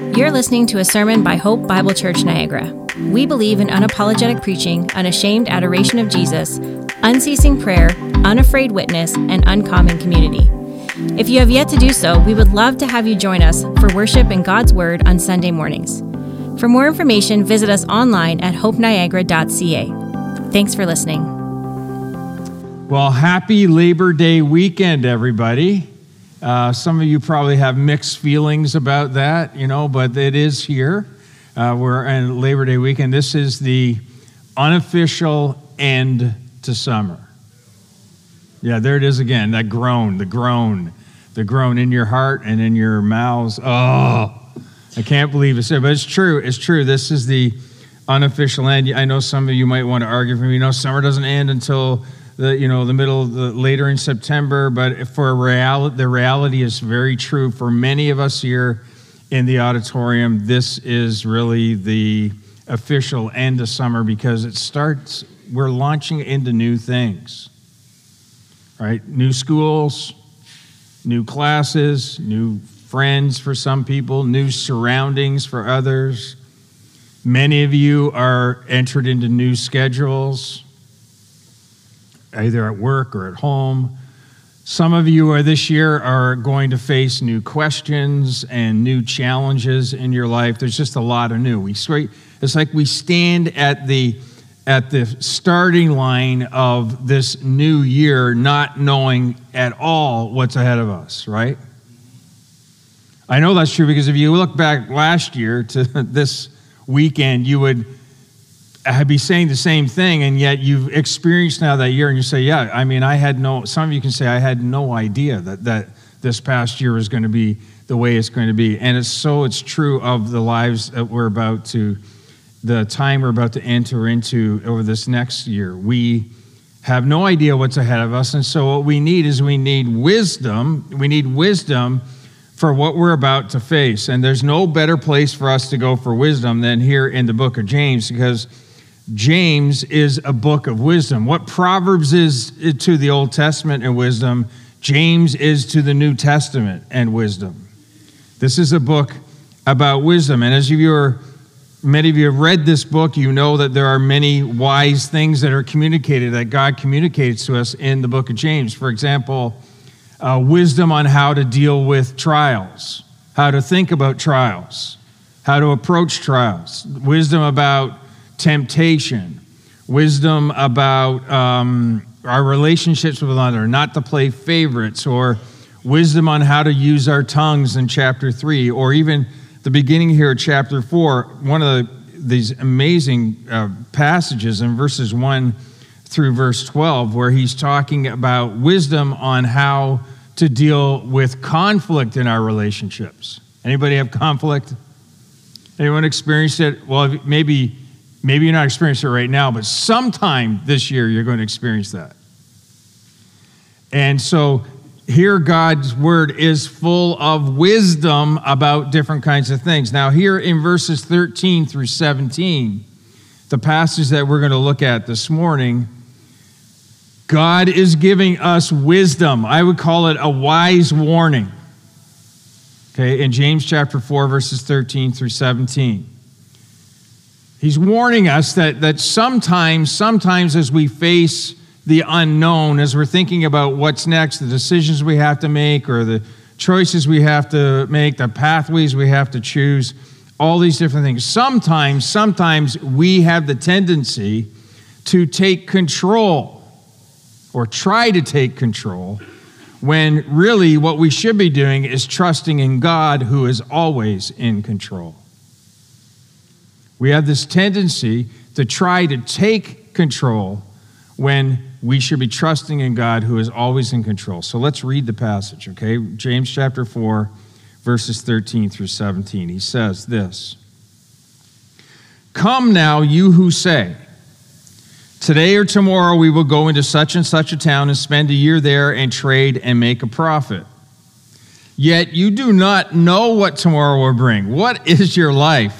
You're listening to a sermon by Hope Bible Church Niagara. We believe in unapologetic preaching, unashamed adoration of Jesus, unceasing prayer, unafraid witness, and uncommon community. If you have yet to do so, we would love to have you join us for worship in God's Word on Sunday mornings. For more information, visit us online at hopeniagara.ca. Thanks for listening. Well, happy Labor Day weekend, everybody. Uh, some of you probably have mixed feelings about that, you know, but it is here. Uh, we're in Labor Day weekend. This is the unofficial end to summer. Yeah, there it is again. That groan, the groan, the groan in your heart and in your mouths. Oh, I can't believe it's there, but it's true. It's true. This is the unofficial end. I know some of you might want to argue for me. You know, summer doesn't end until the you know the middle the, later in September, but for reality, the reality is very true for many of us here in the auditorium. This is really the official end of summer because it starts. We're launching into new things, right? New schools, new classes, new friends for some people, new surroundings for others. Many of you are entered into new schedules either at work or at home. Some of you are this year are going to face new questions and new challenges in your life. There's just a lot of new. We it's like we stand at the at the starting line of this new year not knowing at all what's ahead of us, right? I know that's true because if you look back last year to this weekend, you would I'd be saying the same thing, and yet you've experienced now that year, and you say, "Yeah." I mean, I had no. Some of you can say, "I had no idea that that this past year was going to be the way it's going to be," and it's so. It's true of the lives that we're about to, the time we're about to enter into over this next year. We have no idea what's ahead of us, and so what we need is we need wisdom. We need wisdom for what we're about to face, and there's no better place for us to go for wisdom than here in the book of James, because James is a book of wisdom. What Proverbs is to the Old Testament and wisdom, James is to the New Testament and wisdom. This is a book about wisdom. And as you are, many of you have read this book, you know that there are many wise things that are communicated, that God communicates to us in the book of James. For example, uh, wisdom on how to deal with trials, how to think about trials, how to approach trials, wisdom about temptation, wisdom about um, our relationships with one another, not to play favorites, or wisdom on how to use our tongues in chapter 3, or even the beginning here, chapter 4, one of the, these amazing uh, passages in verses 1 through verse 12, where he's talking about wisdom on how to deal with conflict in our relationships. Anybody have conflict? Anyone experienced it? Well, maybe Maybe you're not experiencing it right now, but sometime this year you're going to experience that. And so here God's word is full of wisdom about different kinds of things. Now, here in verses 13 through 17, the passage that we're going to look at this morning, God is giving us wisdom. I would call it a wise warning. Okay, in James chapter 4, verses 13 through 17. He's warning us that, that sometimes, sometimes as we face the unknown, as we're thinking about what's next, the decisions we have to make, or the choices we have to make, the pathways we have to choose, all these different things. Sometimes, sometimes we have the tendency to take control or try to take control when really what we should be doing is trusting in God who is always in control. We have this tendency to try to take control when we should be trusting in God who is always in control. So let's read the passage, okay? James chapter 4, verses 13 through 17. He says this Come now, you who say, Today or tomorrow we will go into such and such a town and spend a year there and trade and make a profit. Yet you do not know what tomorrow will bring. What is your life?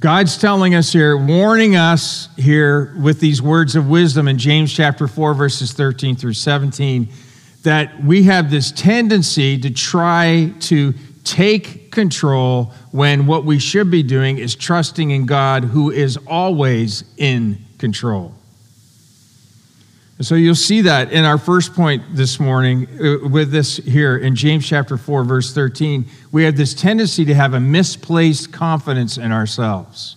God's telling us here, warning us here with these words of wisdom in James chapter 4, verses 13 through 17, that we have this tendency to try to take control when what we should be doing is trusting in God who is always in control. So you'll see that in our first point this morning uh, with this here in James chapter 4 verse 13, we have this tendency to have a misplaced confidence in ourselves.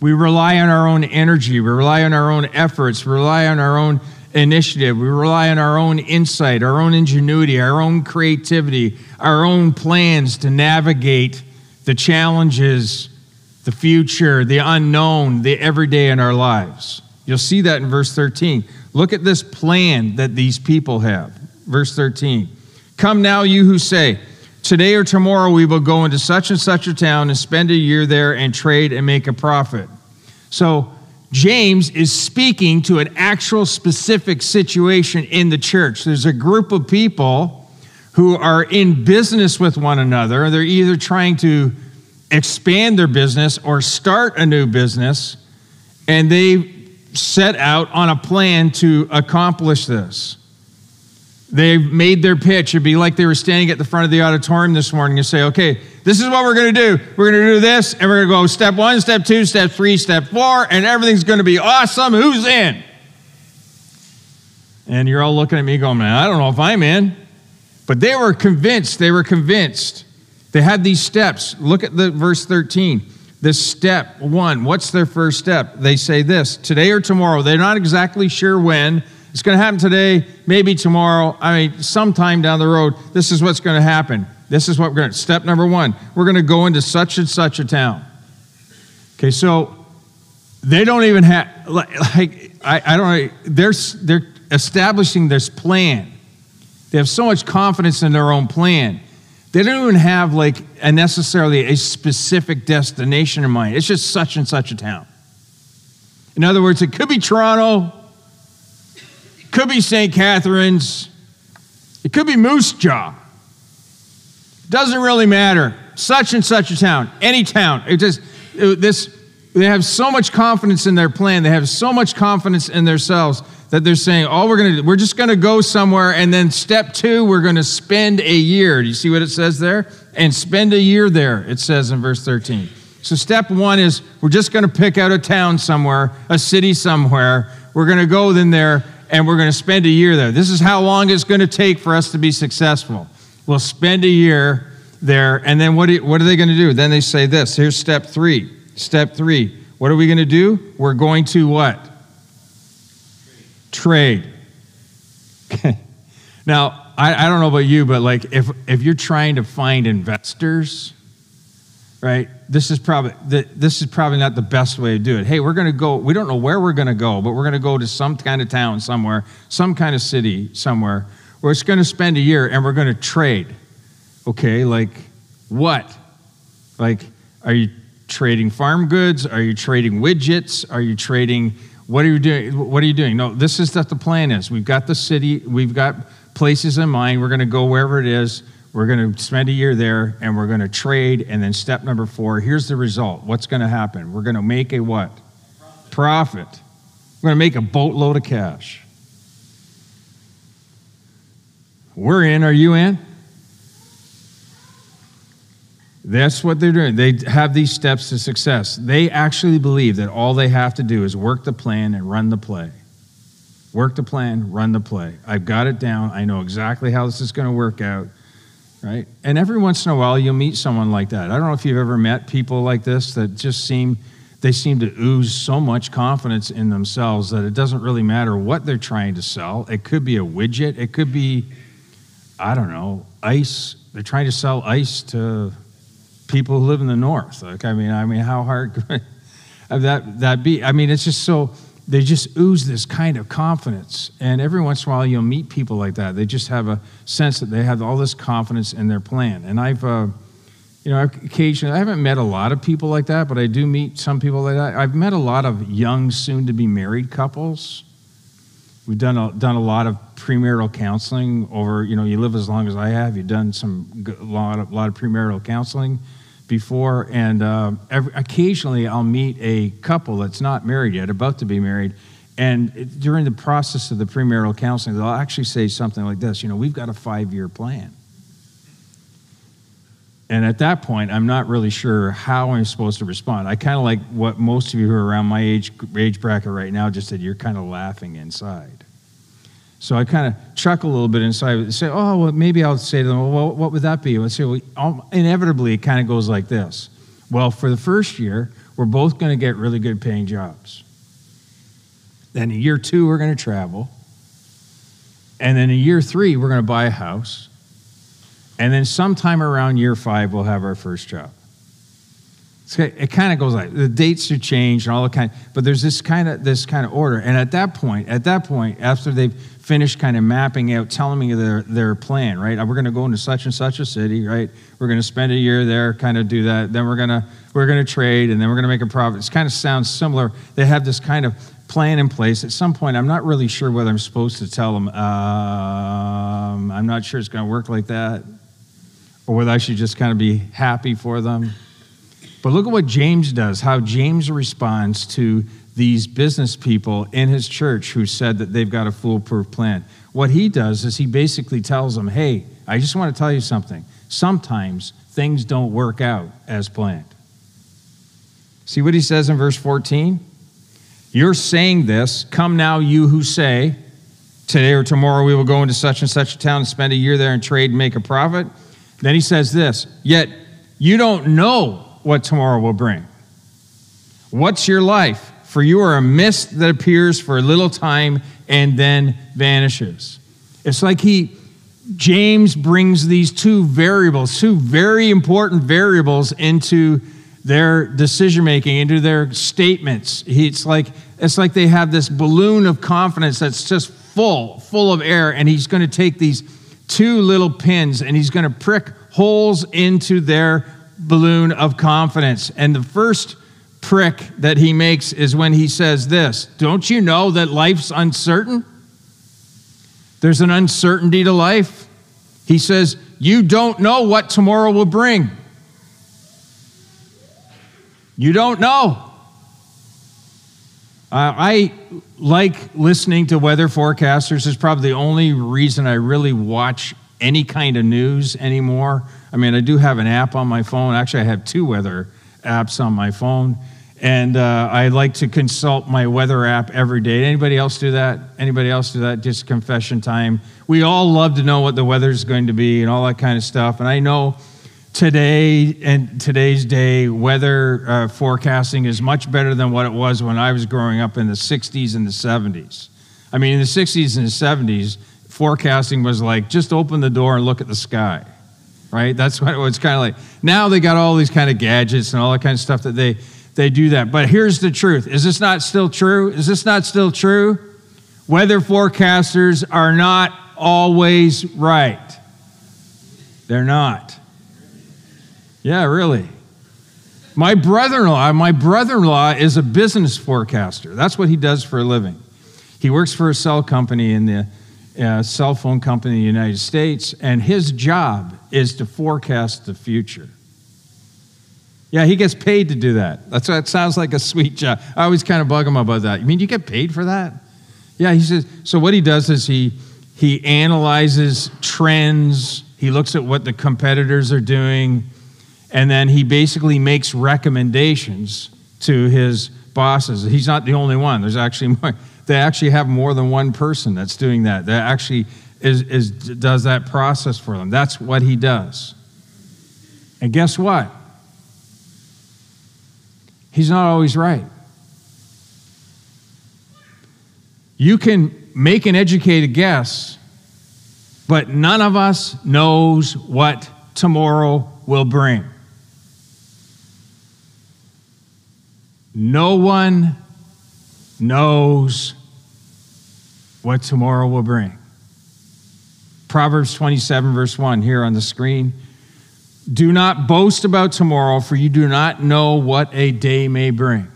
We rely on our own energy, we rely on our own efforts, we rely on our own initiative, we rely on our own insight, our own ingenuity, our own creativity, our own plans to navigate the challenges, the future, the unknown, the everyday in our lives. You'll see that in verse 13. Look at this plan that these people have. Verse 13. Come now, you who say, Today or tomorrow we will go into such and such a town and spend a year there and trade and make a profit. So, James is speaking to an actual specific situation in the church. There's a group of people who are in business with one another. They're either trying to expand their business or start a new business, and they set out on a plan to accomplish this. They've made their pitch. It'd be like they were standing at the front of the auditorium this morning and say, okay, this is what we're going to do. We're going to do this, and we're going to go step one, step two, step three, step four, and everything's going to be awesome. Who's in? And you're all looking at me going, man, I don't know if I'm in. But they were convinced. They were convinced. They had these steps. Look at the verse 13 this step one. What's their first step? They say this today or tomorrow. They're not exactly sure when. It's going to happen today, maybe tomorrow. I mean, sometime down the road, this is what's going to happen. This is what we're going to. Step number one we're going to go into such and such a town. Okay, so they don't even have, like, I, I don't know, they're, they're establishing this plan. They have so much confidence in their own plan they don't even have like a necessarily a specific destination in mind. It's just such and such a town. In other words, it could be Toronto, it could be St. Catharines, it could be Moose Jaw. Doesn't really matter. Such and such a town, any town. It just it, this. They have so much confidence in their plan. They have so much confidence in themselves that they're saying, all we're going to do, we're just going to go somewhere, and then step two, we're going to spend a year. Do you see what it says there? And spend a year there, it says in verse 13. So, step one is we're just going to pick out a town somewhere, a city somewhere. We're going to go in there and we're going to spend a year there. This is how long it's going to take for us to be successful. We'll spend a year there, and then what, do, what are they going to do? Then they say this here's step three. Step three. What are we going to do? We're going to what? Trade. now, I, I don't know about you, but like if, if you're trying to find investors, right, this is probably this is probably not the best way to do it. Hey, we're going to go. We don't know where we're going to go, but we're going to go to some kind of town somewhere, some kind of city somewhere, where it's going to spend a year, and we're going to trade. Okay, like what? Like, are you trading farm goods? Are you trading widgets? Are you trading what are you doing? What are you doing? No, this is what the plan is. We've got the city, we've got places in mind. We're going to go wherever it is. We're going to spend a year there and we're going to trade. And then step number four here's the result. What's going to happen? We're going to make a what? Profit. Profit. We're going to make a boatload of cash. We're in. Are you in? That's what they're doing. They have these steps to success. They actually believe that all they have to do is work the plan and run the play. Work the plan, run the play. I've got it down. I know exactly how this is going to work out. Right? And every once in a while you'll meet someone like that. I don't know if you've ever met people like this that just seem they seem to ooze so much confidence in themselves that it doesn't really matter what they're trying to sell. It could be a widget, it could be I don't know, ice. They're trying to sell ice to people who live in the north. Like, I mean, I mean, how hard could that that be? I mean, it's just so they just ooze this kind of confidence. And every once in a while, you'll meet people like that. They just have a sense that they have all this confidence in their plan. And I've, uh, you know, occasionally, I haven't met a lot of people like that, but I do meet some people like that. I've met a lot of young, soon to be married couples. We've done a, done a lot of premarital counseling over, you know, you live as long as I have. You've done some a lot of, lot of premarital counseling before. And uh, every, occasionally I'll meet a couple that's not married yet, about to be married. And during the process of the premarital counseling, they'll actually say something like this You know, we've got a five year plan. And at that point, I'm not really sure how I'm supposed to respond. I kind of like what most of you who are around my age, age bracket right now just said, you're kind of laughing inside. So I kind of chuckle a little bit inside and say, oh, well, maybe I'll say to them, well, what would that be? I say, well, um, inevitably, it kind of goes like this. Well, for the first year, we're both going to get really good paying jobs. Then in year two, we're going to travel. And then in year three, we're going to buy a house. And then sometime around year five, we'll have our first job. It kind of goes like the dates are changed and all the kind, but there's this kind of this kind of order. And at that point, at that point, after they've finished kind of mapping out, telling me their their plan, right? We're going to go into such and such a city, right? We're going to spend a year there, kind of do that. Then we're gonna we're going to trade, and then we're going to make a profit. It kind of sounds similar. They have this kind of plan in place. At some point, I'm not really sure whether I'm supposed to tell them. Um, I'm not sure it's going to work like that or whether I should just kind of be happy for them. But look at what James does, how James responds to these business people in his church who said that they've got a foolproof plan. What he does is he basically tells them, hey, I just want to tell you something. Sometimes things don't work out as planned. See what he says in verse 14? You're saying this, come now, you who say, today or tomorrow we will go into such and such a town and spend a year there and trade and make a profit. Then he says this Yet you don't know what tomorrow will bring. What's your life? For you are a mist that appears for a little time and then vanishes. It's like he, James brings these two variables, two very important variables into their decision making, into their statements. It's like, it's like they have this balloon of confidence that's just full, full of air, and he's going to take these two little pins and he's going to prick holes into their balloon of confidence. And the first prick that he makes is when he says this Don't you know that life's uncertain? There's an uncertainty to life. He says, You don't know what tomorrow will bring. You don't know. Uh, I like listening to weather forecasters. is probably the only reason I really watch any kind of news anymore. I mean, I do have an app on my phone. Actually, I have two weather apps on my phone. And uh, I like to consult my weather app every day. Anybody else do that? Anybody else do that? Just confession time. We all love to know what the weather's going to be and all that kind of stuff. And I know today and today's day, weather uh, forecasting is much better than what it was when I was growing up in the 60s and the 70s. I mean, in the 60s and the 70s, forecasting was like just open the door and look at the sky, right? That's what it was kind of like. Now they got all these kind of gadgets and all that kind of stuff that they they do that. But here's the truth: is this not still true? Is this not still true? Weather forecasters are not always right. They're not. Yeah, really. My brother-in-law, my brother-in-law is a business forecaster. That's what he does for a living. He works for a cell company in the uh, cell phone company in the United States, and his job is to forecast the future. Yeah, he gets paid to do that. That's that sounds like a sweet job. I always kind of bug him about that. You mean you get paid for that? Yeah, he says. So what he does is he he analyzes trends. He looks at what the competitors are doing and then he basically makes recommendations to his bosses. He's not the only one. There's actually more, they actually have more than one person that's doing that. That actually is, is does that process for them. That's what he does. And guess what? He's not always right. You can make an educated guess, but none of us knows what tomorrow will bring. No one knows what tomorrow will bring. Proverbs 27, verse 1, here on the screen. Do not boast about tomorrow, for you do not know what a day may bring.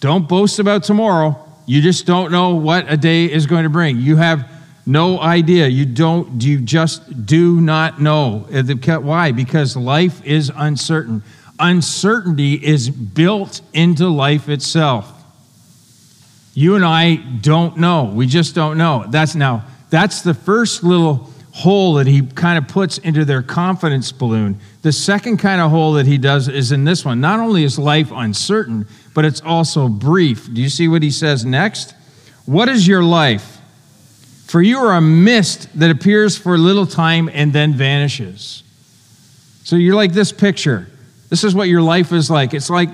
Don't boast about tomorrow. You just don't know what a day is going to bring. You have no idea. You don't, you just do not know. Why? Because life is uncertain. Uncertainty is built into life itself. You and I don't know. We just don't know. That's now, that's the first little hole that he kind of puts into their confidence balloon. The second kind of hole that he does is in this one. Not only is life uncertain, but it's also brief. Do you see what he says next? What is your life? For you are a mist that appears for a little time and then vanishes. So you're like this picture. This is what your life is like. It's like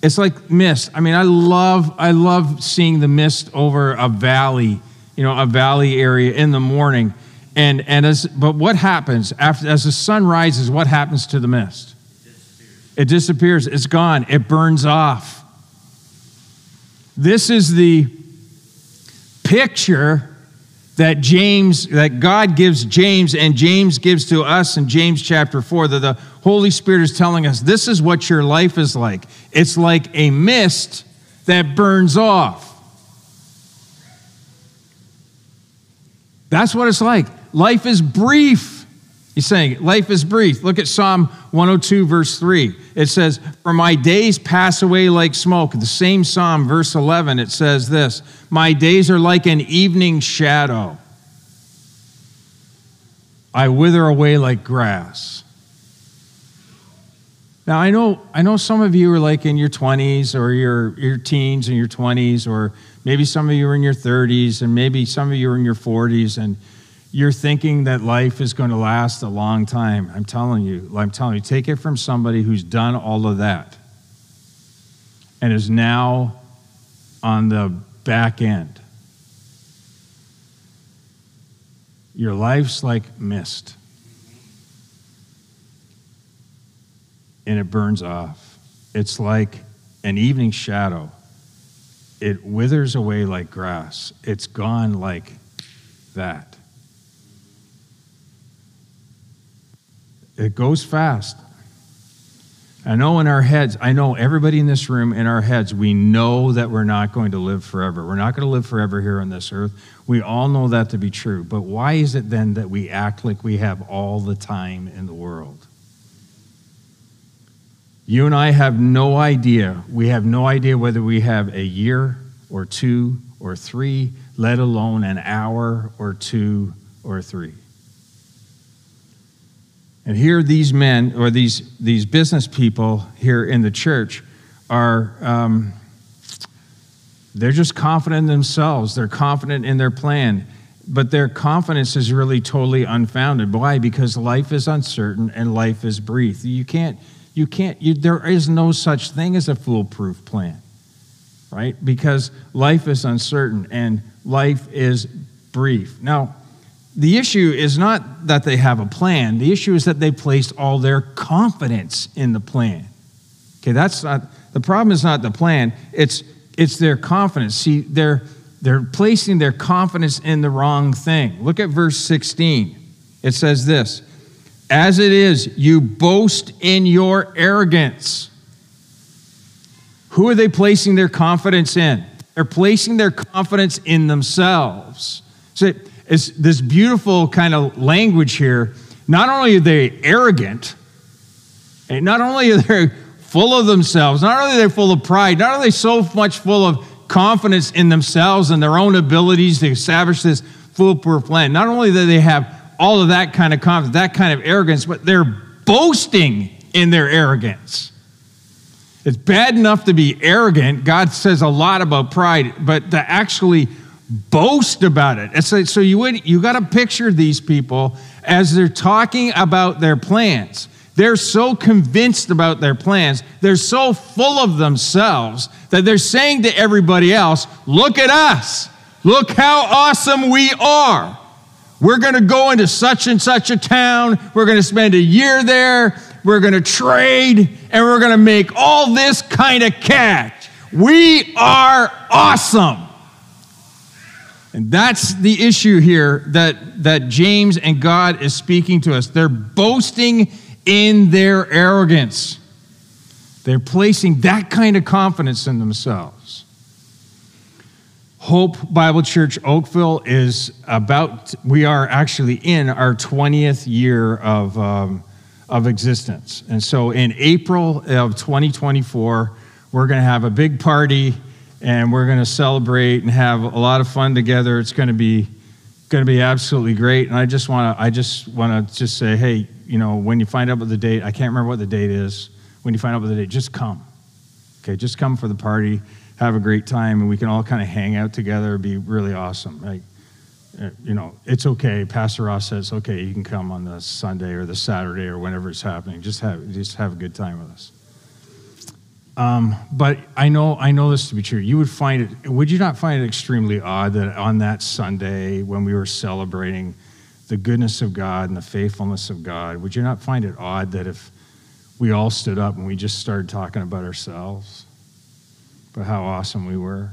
it's like mist. I mean, I love I love seeing the mist over a valley, you know, a valley area in the morning. And and as but what happens after as the sun rises, what happens to the mist? It disappears. It disappears. It's gone. It burns off. This is the picture that James, that God gives James and James gives to us in James chapter 4, that the Holy Spirit is telling us this is what your life is like. It's like a mist that burns off. That's what it's like. Life is brief. He's saying, Life is brief. Look at Psalm 102, verse 3. It says, For my days pass away like smoke. The same Psalm, verse 11, it says this My days are like an evening shadow. I wither away like grass. Now I know I know some of you are like in your 20s or your your teens and your 20s or maybe some of you are in your 30s and maybe some of you are in your 40s and you're thinking that life is going to last a long time. I'm telling you, I'm telling you, take it from somebody who's done all of that and is now on the back end. Your life's like mist, and it burns off. It's like an evening shadow. It withers away like grass. It's gone like that. It goes fast. I know in our heads, I know everybody in this room, in our heads, we know that we're not going to live forever. We're not going to live forever here on this earth. We all know that to be true. But why is it then that we act like we have all the time in the world? You and I have no idea. We have no idea whether we have a year or two or three, let alone an hour or two or three. And here, these men or these, these business people here in the church are, um, they're just confident in themselves. They're confident in their plan. But their confidence is really totally unfounded. Why? Because life is uncertain and life is brief. You can't, you can't, you, there is no such thing as a foolproof plan, right? Because life is uncertain and life is brief. Now, the issue is not that they have a plan, the issue is that they placed all their confidence in the plan. Okay, that's not the problem is not the plan, it's it's their confidence. See, they're they're placing their confidence in the wrong thing. Look at verse 16. It says this As it is, you boast in your arrogance. Who are they placing their confidence in? They're placing their confidence in themselves. So is this beautiful kind of language here. Not only are they arrogant, and not only are they full of themselves, not only are they full of pride, not only are they so much full of confidence in themselves and their own abilities to establish this foolproof plan, not only do they have all of that kind of confidence, that kind of arrogance, but they're boasting in their arrogance. It's bad enough to be arrogant. God says a lot about pride, but to actually boast about it. So, so you would you got to picture these people as they're talking about their plans. They're so convinced about their plans. They're so full of themselves that they're saying to everybody else, "Look at us. Look how awesome we are. We're going to go into such and such a town. We're going to spend a year there. We're going to trade and we're going to make all this kind of cash. We are awesome." And that's the issue here that, that James and God is speaking to us. They're boasting in their arrogance. They're placing that kind of confidence in themselves. Hope Bible Church Oakville is about, we are actually in our 20th year of, um, of existence. And so in April of 2024, we're going to have a big party and we're going to celebrate and have a lot of fun together. It's going to be going to be absolutely great. And I just want to I just want to just say, hey, you know, when you find out what the date, I can't remember what the date is. When you find out what the date, just come. Okay, just come for the party have a great time and we can all kind of hang out together. It'd be really awesome. Like, uh, you know, it's okay. Pastor Ross says, okay, you can come on the Sunday or the Saturday or whenever it's happening. Just have, just have a good time with us. Um, but I know, I know this to be true. You would find it, would you not find it extremely odd that on that Sunday when we were celebrating the goodness of God and the faithfulness of God, would you not find it odd that if we all stood up and we just started talking about ourselves? but how awesome we were.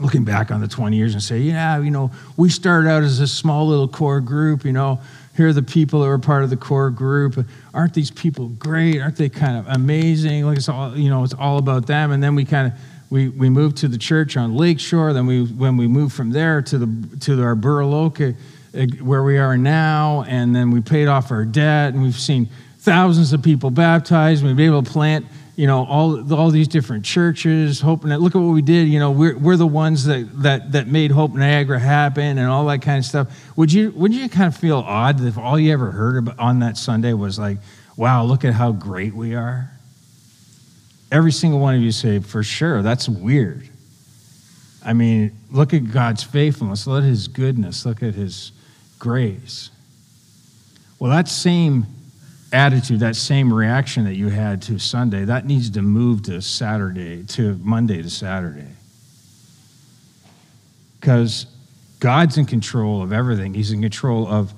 Looking back on the 20 years and say, yeah, you know, we started out as a small little core group, you know, here are the people that were part of the core group. Aren't these people great? Aren't they kind of amazing? Like it's all, you know, it's all about them. And then we kind of, we, we moved to the church on Lakeshore. Then we, when we moved from there to the, to our Buraloka, eh, where we are now, and then we paid off our debt and we've seen thousands of people baptized. We've been able to plant you know, all, all these different churches, hoping that, look at what we did, you know, we're, we're the ones that, that, that made Hope Niagara happen and all that kind of stuff. Would you, would you kind of feel odd if all you ever heard about on that Sunday was like, wow, look at how great we are? Every single one of you say, for sure, that's weird. I mean, look at God's faithfulness, look at his goodness, look at his grace. Well, that same attitude, that same reaction that you had to Sunday, that needs to move to Saturday, to Monday to Saturday. Because God's in control of everything. He's in control of,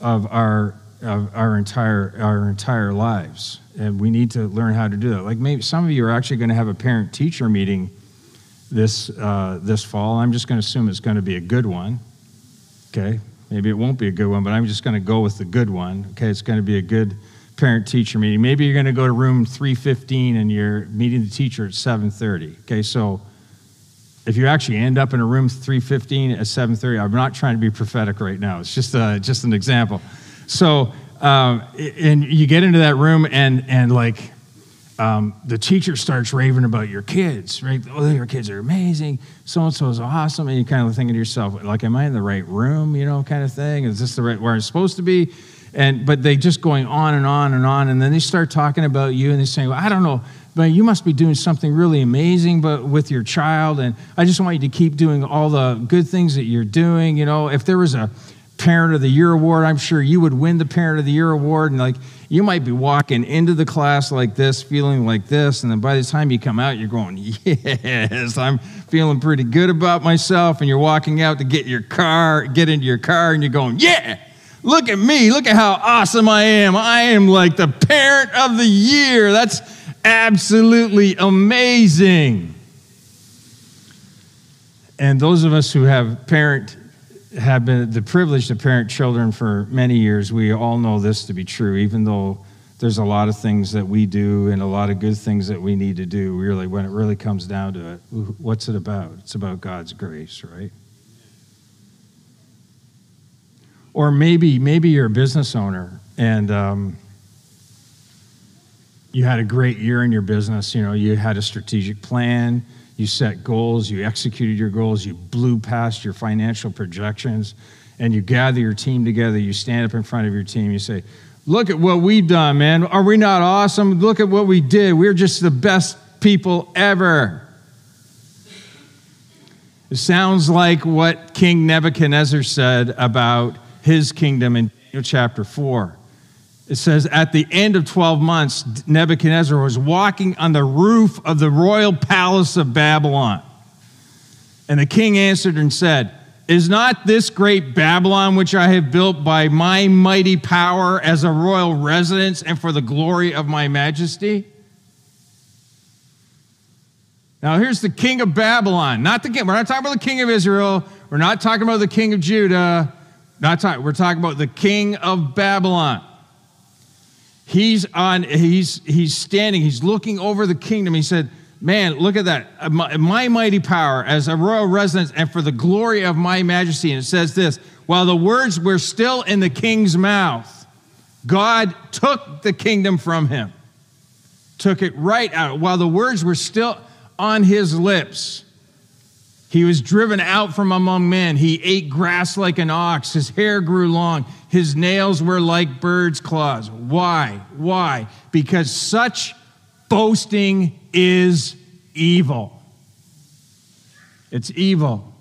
of, our, of our, entire, our entire lives. And we need to learn how to do that. Like maybe some of you are actually going to have a parent teacher meeting this, uh, this fall. I'm just going to assume it's going to be a good one. Okay? Maybe it won't be a good one, but I'm just going to go with the good one. Okay? It's going to be a good parent teacher meeting. Maybe you're going to go to room 315 and you're meeting the teacher at 7:30. Okay, so if you actually end up in a room 315 at 7:30, I'm not trying to be prophetic right now. It's just a, just an example. So um, and you get into that room and and like um, the teacher starts raving about your kids, right? Oh, your kids are amazing. So and so is awesome, and you kind of thinking to yourself, like, am I in the right room? You know, kind of thing. Is this the right where I'm supposed to be? And but they just going on and on and on and then they start talking about you and they say well i don't know but you must be doing something really amazing but with your child and i just want you to keep doing all the good things that you're doing you know? If there was a parent of the year award i'm sure you would win the parent of the year award and like you might be walking into the class like this feeling like this and then by the time you come out you're going yes i'm feeling pretty good about myself and you're walking out to get your car get into your car and you're going yeah Look at me. Look at how awesome I am. I am like the parent of the year. That's absolutely amazing. And those of us who have parent have been the privilege to parent children for many years, we all know this to be true, even though there's a lot of things that we do and a lot of good things that we need to do. Really, when it really comes down to it, what's it about? It's about God's grace, right? Or maybe, maybe you're a business owner and um, you had a great year in your business. You know, you had a strategic plan, you set goals, you executed your goals, you blew past your financial projections, and you gather your team together. You stand up in front of your team, you say, Look at what we've done, man. Are we not awesome? Look at what we did. We're just the best people ever. It sounds like what King Nebuchadnezzar said about his kingdom in Daniel chapter 4. It says, At the end of 12 months, Nebuchadnezzar was walking on the roof of the royal palace of Babylon. And the king answered and said, Is not this great Babylon, which I have built by my mighty power as a royal residence and for the glory of my majesty? Now, here's the king of Babylon, not the king. We're not talking about the king of Israel. We're not talking about the king of Judah. Not talking, we're talking about the king of Babylon. he's on he's he's standing he's looking over the kingdom. He said man look at that. Uh, my, my, mighty power as a royal residence and for the glory of my majesty. And it says this while the words were still in the king's mouth god took the kingdom from him took it right out. While the words were still on his lips he was driven out from among men. He ate grass like an ox. His hair grew long. His nails were like birds' claws. Why? Why? Because such boasting is evil. It's evil.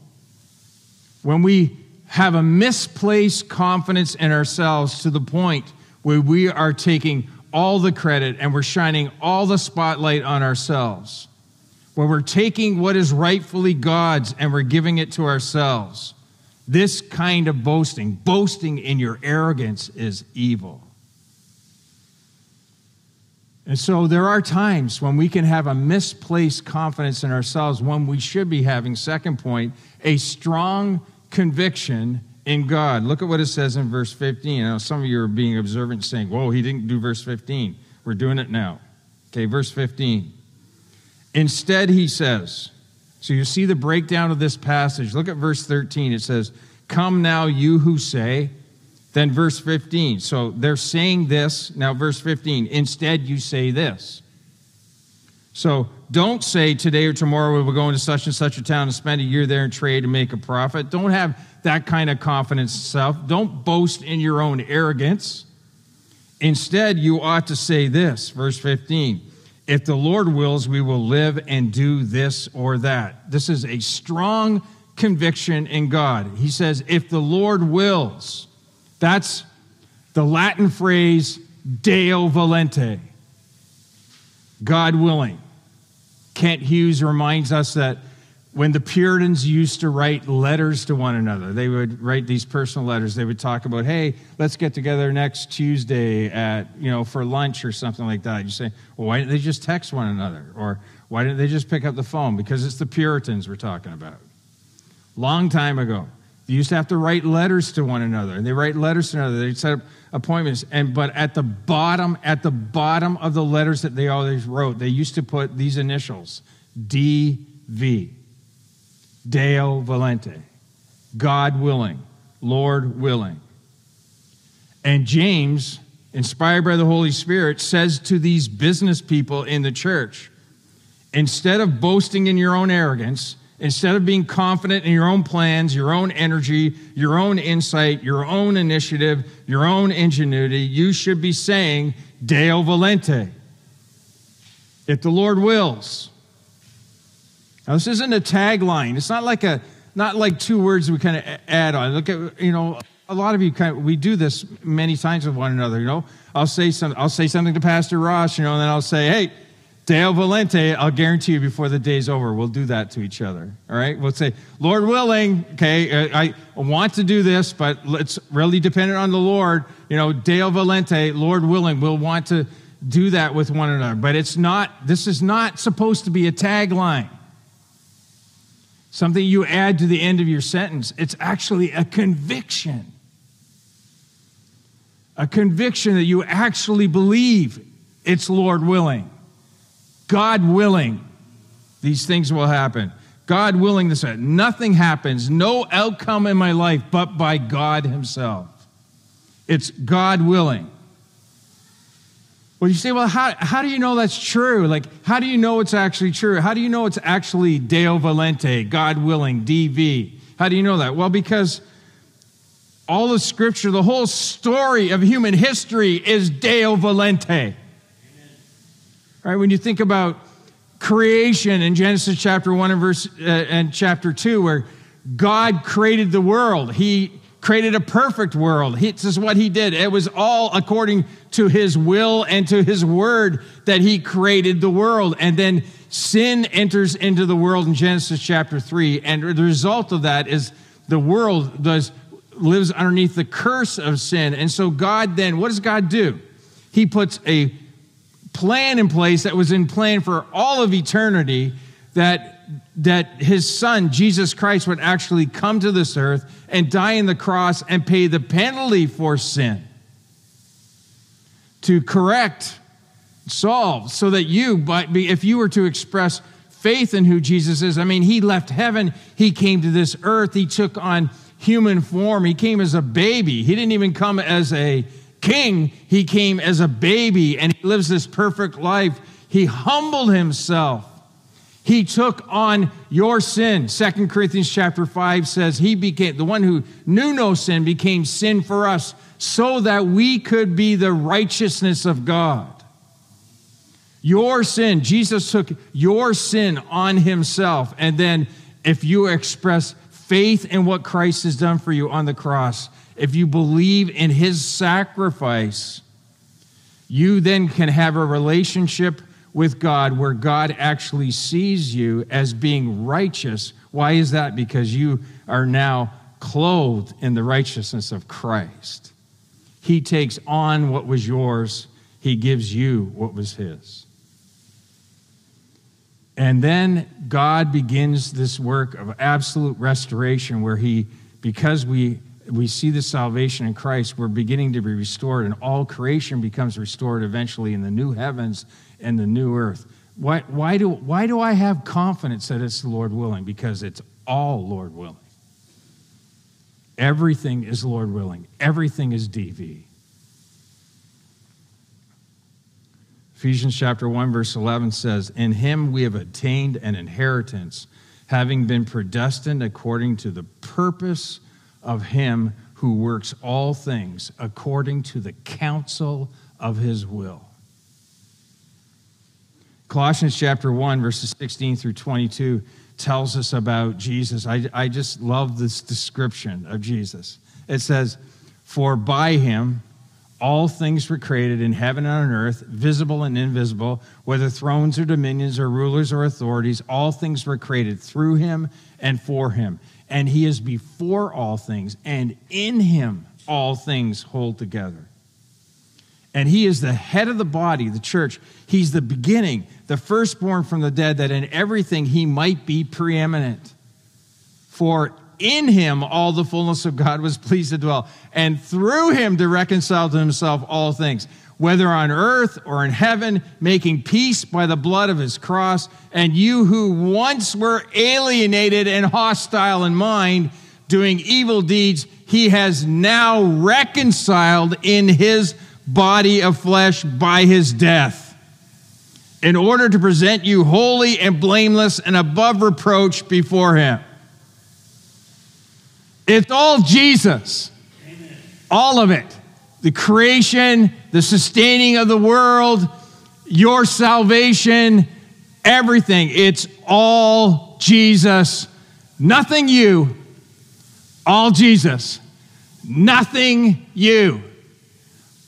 When we have a misplaced confidence in ourselves to the point where we are taking all the credit and we're shining all the spotlight on ourselves where we're taking what is rightfully God's and we're giving it to ourselves. This kind of boasting, boasting in your arrogance, is evil. And so there are times when we can have a misplaced confidence in ourselves when we should be having, second point, a strong conviction in God. Look at what it says in verse 15. Now, some of you are being observant saying, Whoa, he didn't do verse 15. We're doing it now. Okay, verse 15. Instead, he says, so you see the breakdown of this passage. Look at verse 13. It says, Come now, you who say, then verse 15. So they're saying this. Now, verse 15. Instead, you say this. So don't say today or tomorrow we will go into such and such a town and spend a year there and trade and make a profit. Don't have that kind of confidence self. Don't boast in your own arrogance. Instead, you ought to say this, verse 15 if the Lord wills, we will live and do this or that. This is a strong conviction in God. He says, if the Lord wills, that's the Latin phrase Deo volente, God willing. Kent Hughes reminds us that when the Puritans used to write letters to one another, they would write these personal letters. They would talk about, hey, let's get together next Tuesday at, you know, for lunch or something like that. You say, well, why didn't they just text one another? Or why didn't they just pick up the phone? Because it's the Puritans we're talking about. Long time ago. They used to have to write letters to one another. And they write letters to another. They'd set up appointments. And but at the bottom, at the bottom of the letters that they always wrote, they used to put these initials, DV. Deo volente, God willing, Lord willing. And James, inspired by the Holy Spirit, says to these business people in the church instead of boasting in your own arrogance, instead of being confident in your own plans, your own energy, your own insight, your own initiative, your own ingenuity, you should be saying, Deo volente. If the Lord wills, now, this isn't a tagline. It's not like a not like two words we kind of add on. Look at you know a lot of you kind of, we do this many times with one another. You know, I'll say some I'll say something to Pastor Ross. You know, and then I'll say, hey. Deo Volente, I'll guarantee you before the day's over, we'll do that to each other. All right? We'll say, Lord willing, okay, uh, I want to do this, but it's really dependent on the Lord. You know, Deo Volente, Lord willing, we'll want to do that with one another. But it's not, this is not supposed to be a tagline something you add to the end of your sentence. It's actually a conviction. A conviction that you actually believe it's Lord willing. God willing, these things will happen. God willing this nothing happens, no outcome in my life but by God Himself. It's God willing. Well, you say, well, how, how do you know that's true? Like, how do you know it's actually true? How do you know it's actually Deo Volente, God willing, DV? How do you know that? Well, because all the scripture, the whole story of human history is Deo Volente. Right? When you think about creation in Genesis chapter 1 and verse uh, and chapter 2 where God created the world. He created a perfect world. This is what he did. It was all according to his will and to his word that he created the world. And then sin enters into the world in Genesis chapter 3. And the result of that is the world does, lives underneath the curse of sin. And so God then, what does God do? He puts a plan in place that was in plan for all of eternity that that his son Jesus Christ would actually come to this earth and die on the cross and pay the penalty for sin to correct, solve, so that you, but if you were to express faith in who Jesus is, I mean, he left heaven, he came to this earth, he took on human form, he came as a baby. He didn't even come as a king, he came as a baby, and he lives this perfect life. He humbled himself. He took on your sin. Second Corinthians chapter 5 says he became the one who knew no sin became sin for us so that we could be the righteousness of God. Your sin, Jesus took your sin on himself. And then if you express faith in what Christ has done for you on the cross, if you believe in his sacrifice, you then can have a relationship with God where God actually sees you as being righteous. Why is that? Because you are now clothed in the righteousness of Christ. He takes on what was yours, He gives you what was His. And then God begins this work of absolute restoration where He, because we we see the salvation in Christ, we're beginning to be restored, and all creation becomes restored eventually in the new heavens and the new earth. Why, why, do, why do I have confidence that it's the Lord willing? Because it's all Lord willing. Everything is Lord willing, everything is DV. Ephesians chapter 1, verse 11 says, In him we have attained an inheritance, having been predestined according to the purpose of him who works all things according to the counsel of his will. Colossians chapter 1, verses 16 through 22 tells us about Jesus. I, I just love this description of Jesus. It says, For by him all things were created in heaven and on earth, visible and invisible, whether thrones or dominions or rulers or authorities, all things were created through him and for him. And he is before all things, and in him all things hold together. And he is the head of the body, the church. He's the beginning, the firstborn from the dead, that in everything he might be preeminent. For in him all the fullness of God was pleased to dwell, and through him to reconcile to himself all things, whether on earth or in heaven, making peace by the blood of his cross. And you who once were alienated and hostile in mind, doing evil deeds, he has now reconciled in his body of flesh by his death, in order to present you holy and blameless and above reproach before him. It's all Jesus. Amen. All of it. The creation, the sustaining of the world, your salvation, everything. It's all Jesus. Nothing you. All Jesus. Nothing you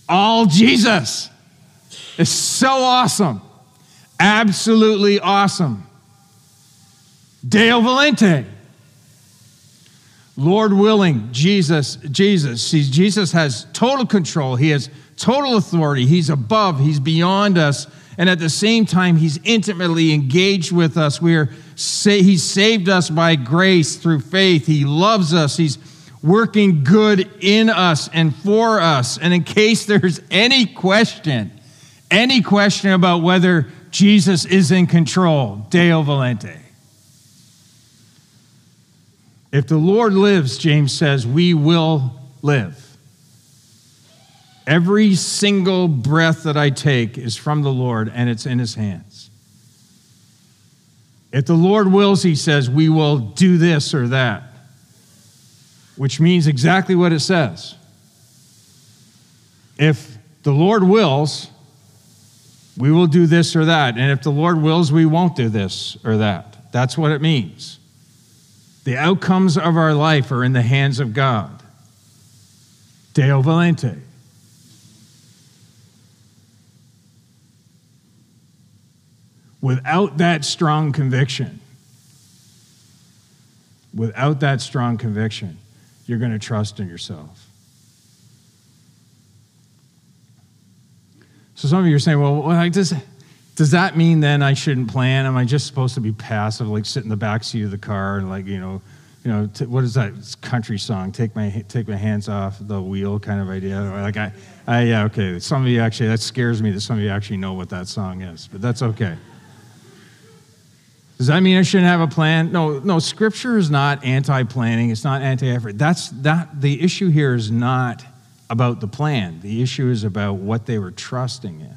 all Jesus. It's so awesome. Absolutely awesome. Deo Volente. Lord willing, Jesus, Jesus. See, Jesus has total control. He has total authority. He's above, he's beyond us. And at the same time, he's intimately engaged with us. We're he's saved us by grace through faith. He loves us. He's working good in us and for us. And in case there's any question, any question about whether Jesus is in control, Deo Volente. If the Lord lives, James says, we will live. Every single breath that I take is from the Lord and it's in his hands. If the Lord wills, he says, we will do this or that which means exactly what it says. If the Lord wills, we will do this or that. And if the Lord wills, we won't do this or that. That's what it means. The outcomes of our life are in the hands of God. Deo Volente. Without that strong conviction, without that strong conviction, you're going to trust in yourself. So some of you are saying, well, like, does, does that mean then I shouldn't plan? Am I just supposed to be passive, like sit in the back seat of the car and like, you know, you know, t- what is that country song? Take my take my hands off the wheel, kind of idea. Like I, I yeah, okay. Some of you actually that scares me that some of you actually know what that song is, but that's okay. Does that mean I shouldn't have a plan? No, no. Scripture is not anti-planning. It's not anti-effort. That's that. The issue here is not about the plan. The issue is about what they were trusting in.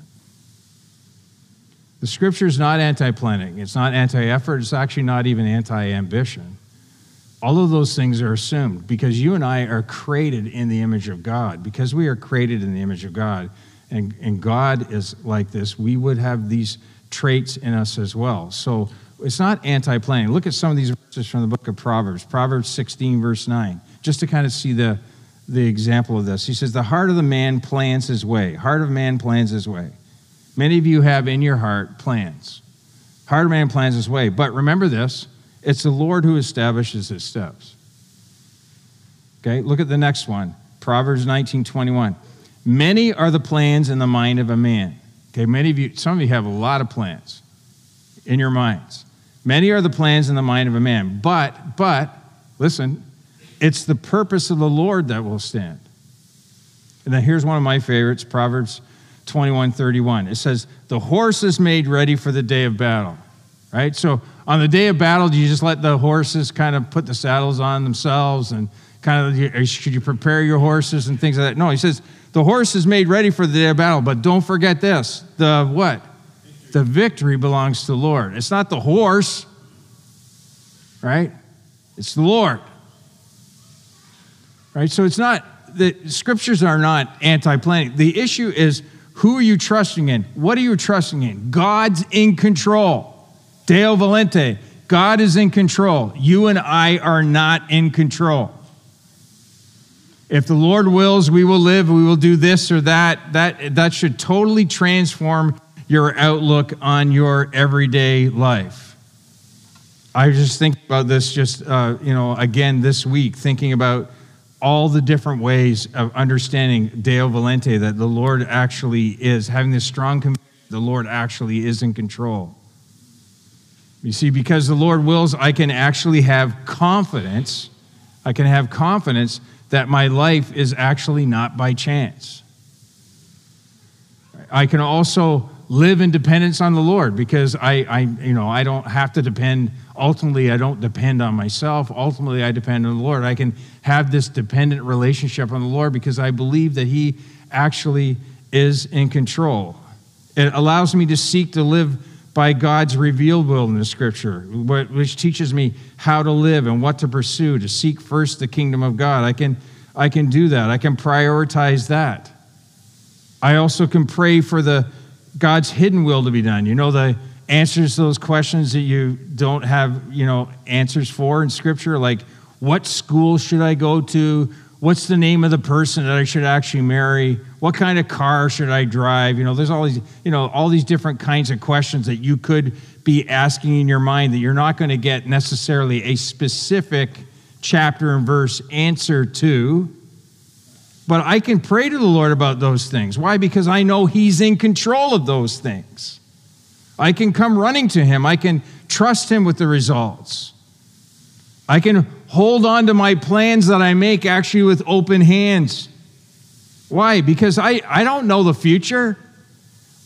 The Scripture is not anti-planning. It's not anti-effort. It's actually not even anti-ambition. All of those things are assumed because you and I are created in the image of God. Because we are created in the image of God, and, and God is like this, we would have these traits in us as well. So it's not anti planning. Look at some of these verses from the book of Proverbs. Proverbs 16, verse 9, just to kind of see the, the example of this. He says, The heart of the man plans his way. Heart of man plans his way. Many of you have in your heart plans. Heart of man plans his way. But remember this it's the Lord who establishes his steps. Okay, look at the next one Proverbs 19, 21. Many are the plans in the mind of a man. Okay, many of you, some of you have a lot of plans in your minds. Many are the plans in the mind of a man, but, but, listen, it's the purpose of the Lord that will stand. And then here's one of my favorites Proverbs 21 31. It says, The horse is made ready for the day of battle, right? So on the day of battle, do you just let the horses kind of put the saddles on themselves and kind of, should you prepare your horses and things like that? No, he says, The horse is made ready for the day of battle, but don't forget this the what? The victory belongs to the Lord. It's not the horse, right? It's the Lord. Right? So it's not, the scriptures are not anti planning. The issue is who are you trusting in? What are you trusting in? God's in control. Deo Volente, God is in control. You and I are not in control. If the Lord wills, we will live, we will do this or that. That, that should totally transform your outlook on your everyday life. I just think about this just, uh, you know, again this week, thinking about all the different ways of understanding Deo Volente, that the Lord actually is, having this strong conviction the Lord actually is in control. You see, because the Lord wills, I can actually have confidence. I can have confidence that my life is actually not by chance. I can also live in dependence on the Lord because I, I, you know, I don't have to depend. Ultimately, I don't depend on myself. Ultimately, I depend on the Lord. I can have this dependent relationship on the Lord because I believe that He actually is in control. It allows me to seek to live by God's revealed will in the Scripture, which teaches me how to live and what to pursue. To seek first the kingdom of God, I can, I can do that. I can prioritize that. I also can pray for the God's hidden will to be done. You know, the answers to those questions that you don't have, you know, answers for in Scripture, like what school should I go to? What's the name of the person that I should actually marry? What kind of car should I drive? You know, there's all these, you know, all these different kinds of questions that you could be asking in your mind that you're not going to get necessarily a specific chapter and verse answer to. But I can pray to the Lord about those things. Why? Because I know He's in control of those things. I can come running to Him, I can trust Him with the results. I can hold on to my plans that I make actually with open hands. Why? Because I, I don't know the future.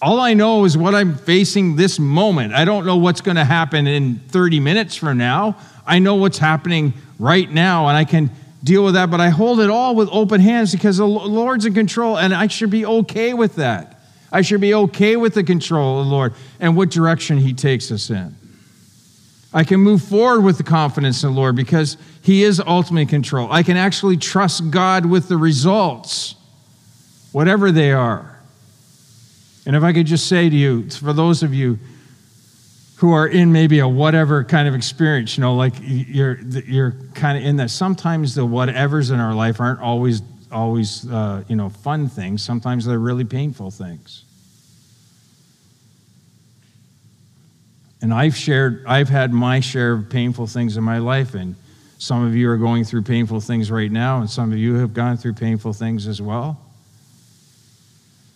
All I know is what I'm facing this moment. I don't know what's going to happen in 30 minutes from now. I know what's happening right now, and I can deal with that, but I hold it all with open hands because the Lord's in control, and I should be okay with that. I should be okay with the control of the Lord and what direction He takes us in. I can move forward with the confidence in the Lord because He is ultimately in control. I can actually trust God with the results, whatever they are. And if I could just say to you, for those of you who are in maybe a whatever kind of experience, you know, like you're you're kind of in that. Sometimes the whatevers in our life aren't always always uh, you know fun things. Sometimes they're really painful things. And I've shared, I've had my share of painful things in my life, and some of you are going through painful things right now, and some of you have gone through painful things as well.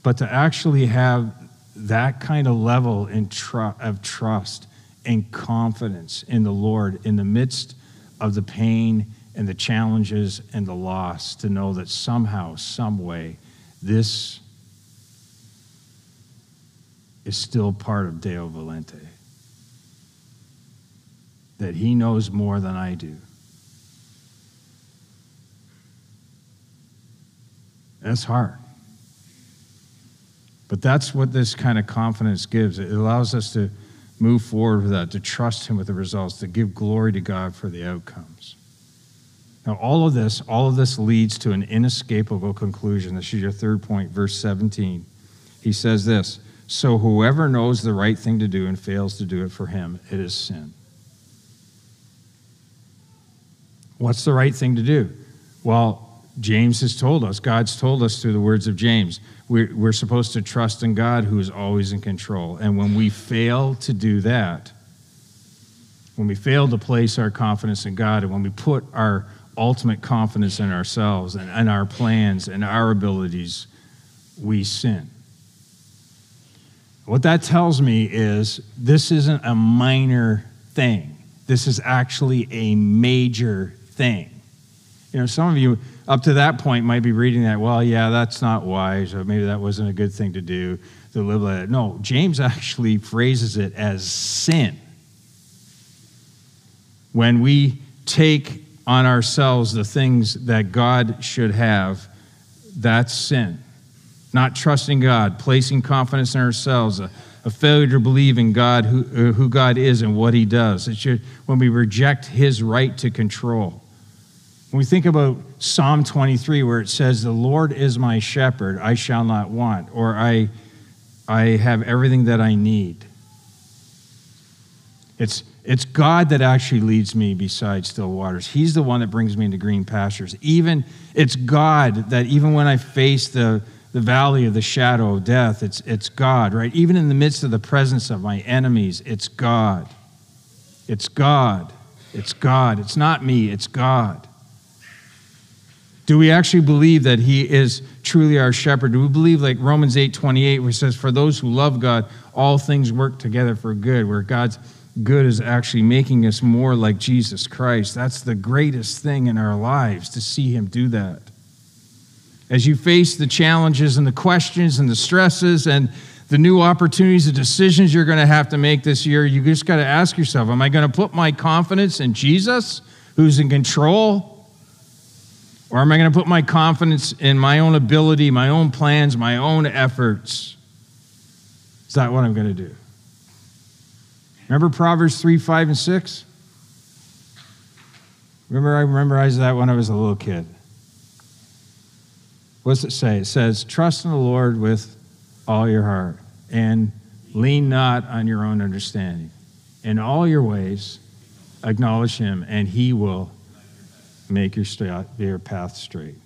But to actually have that kind of level tr- of trust and confidence in the Lord in the midst of the pain and the challenges and the loss to know that somehow, some way, this is still part of Deo Volente. That he knows more than I do. That's hard. But that's what this kind of confidence gives. It allows us to move forward with that, to trust Him with the results, to give glory to God for the outcomes. Now, all of this, all of this leads to an inescapable conclusion. This is your third point, verse 17. He says this So whoever knows the right thing to do and fails to do it for him, it is sin. What's the right thing to do? Well, James has told us, God's told us through the words of James, we're, we're supposed to trust in God who is always in control. And when we fail to do that, when we fail to place our confidence in God, and when we put our ultimate confidence in ourselves and, and our plans and our abilities, we sin. What that tells me is this isn't a minor thing. This is actually a major thing. You know, some of you up to that point might be reading that, well, yeah, that's not wise, or maybe that wasn't a good thing to do to live like that. No, James actually phrases it as sin. When we take on ourselves the things that God should have, that's sin. Not trusting God, placing confidence in ourselves, a, a failure to believe in God, who, uh, who God is and what He does. It should, when we reject His right to control. When we think about Psalm 23, where it says, The Lord is my shepherd, I shall not want, or I, I have everything that I need. It's, it's God that actually leads me beside still waters. He's the one that brings me into green pastures. Even it's God that even when I face the, the valley of the shadow of death, it's, it's God, right? Even in the midst of the presence of my enemies, it's God. It's God. It's God. It's not me, it's God. Do we actually believe that he is truly our shepherd? Do we believe like Romans 8 28, where it says, For those who love God, all things work together for good, where God's good is actually making us more like Jesus Christ? That's the greatest thing in our lives to see him do that. As you face the challenges and the questions and the stresses and the new opportunities, the decisions you're going to have to make this year, you just got to ask yourself Am I going to put my confidence in Jesus, who's in control? Or am I going to put my confidence in my own ability, my own plans, my own efforts? Is that what I'm going to do? Remember Proverbs 3, 5, and 6? Remember, I memorized that when I was a little kid. What does it say? It says, Trust in the Lord with all your heart and lean not on your own understanding. In all your ways, acknowledge him, and he will make your, path straight.